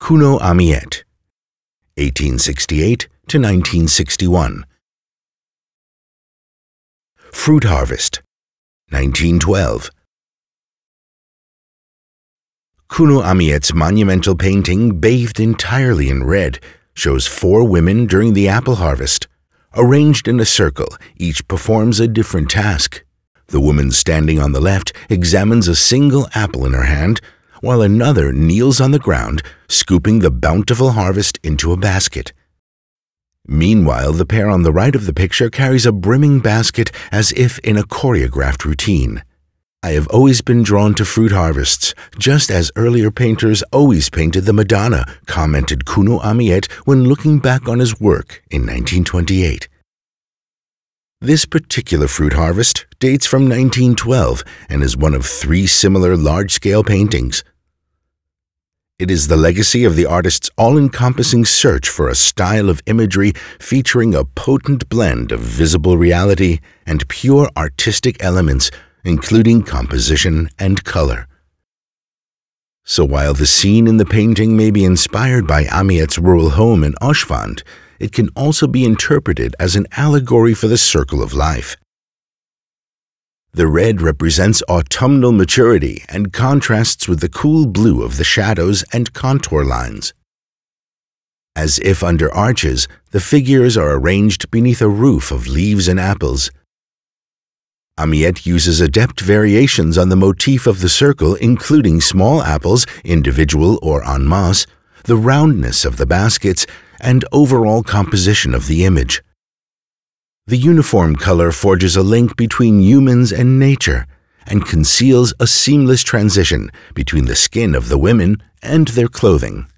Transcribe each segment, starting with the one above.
Cuno Amiet, 1868 to 1961. Fruit Harvest, 1912. Cuno Amiet's monumental painting, bathed entirely in red, shows four women during the apple harvest. Arranged in a circle, each performs a different task. The woman standing on the left examines a single apple in her hand, while another kneels on the ground, scooping the bountiful harvest into a basket. Meanwhile, the pair on the right of the picture carries a brimming basket as if in a choreographed routine. I have always been drawn to fruit harvests, just as earlier painters always painted the Madonna, commented Cuno Amiet when looking back on his work in 1928. This particular fruit harvest dates from 1912 and is one of three similar large scale paintings. It is the legacy of the artist's all encompassing search for a style of imagery featuring a potent blend of visible reality and pure artistic elements, including composition and color. So while the scene in the painting may be inspired by Amiet's rural home in Oschwand, it can also be interpreted as an allegory for the circle of life. The red represents autumnal maturity and contrasts with the cool blue of the shadows and contour lines. As if under arches, the figures are arranged beneath a roof of leaves and apples. Amiet uses adept variations on the motif of the circle, including small apples, individual or en masse, the roundness of the baskets, and overall composition of the image. The uniform color forges a link between humans and nature and conceals a seamless transition between the skin of the women and their clothing.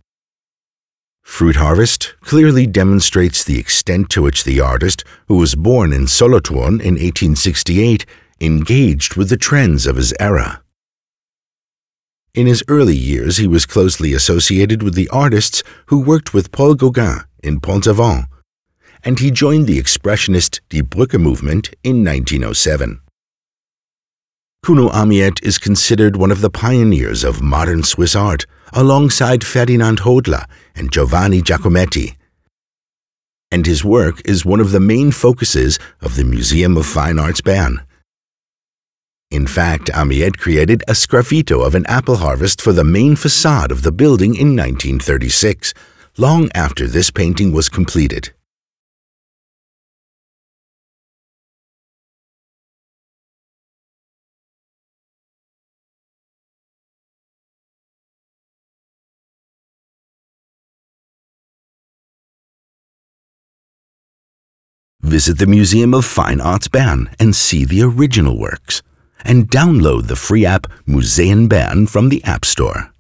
Fruit Harvest clearly demonstrates the extent to which the artist, who was born in Solothurn in 1868, engaged with the trends of his era. In his early years, he was closely associated with the artists who worked with Paul Gauguin in Pont-Aven and he joined the expressionist Die Brücke movement in 1907. Cuno Amiet is considered one of the pioneers of modern Swiss art, alongside Ferdinand Hodler and Giovanni Giacometti. And his work is one of the main focuses of the Museum of Fine Arts Bern. In fact, Amiet created a sgraffito of an apple harvest for the main facade of the building in 1936, long after this painting was completed. Visit the Museum of Fine Arts Bern and see the original works. And download the free app Museen Bern from the App Store.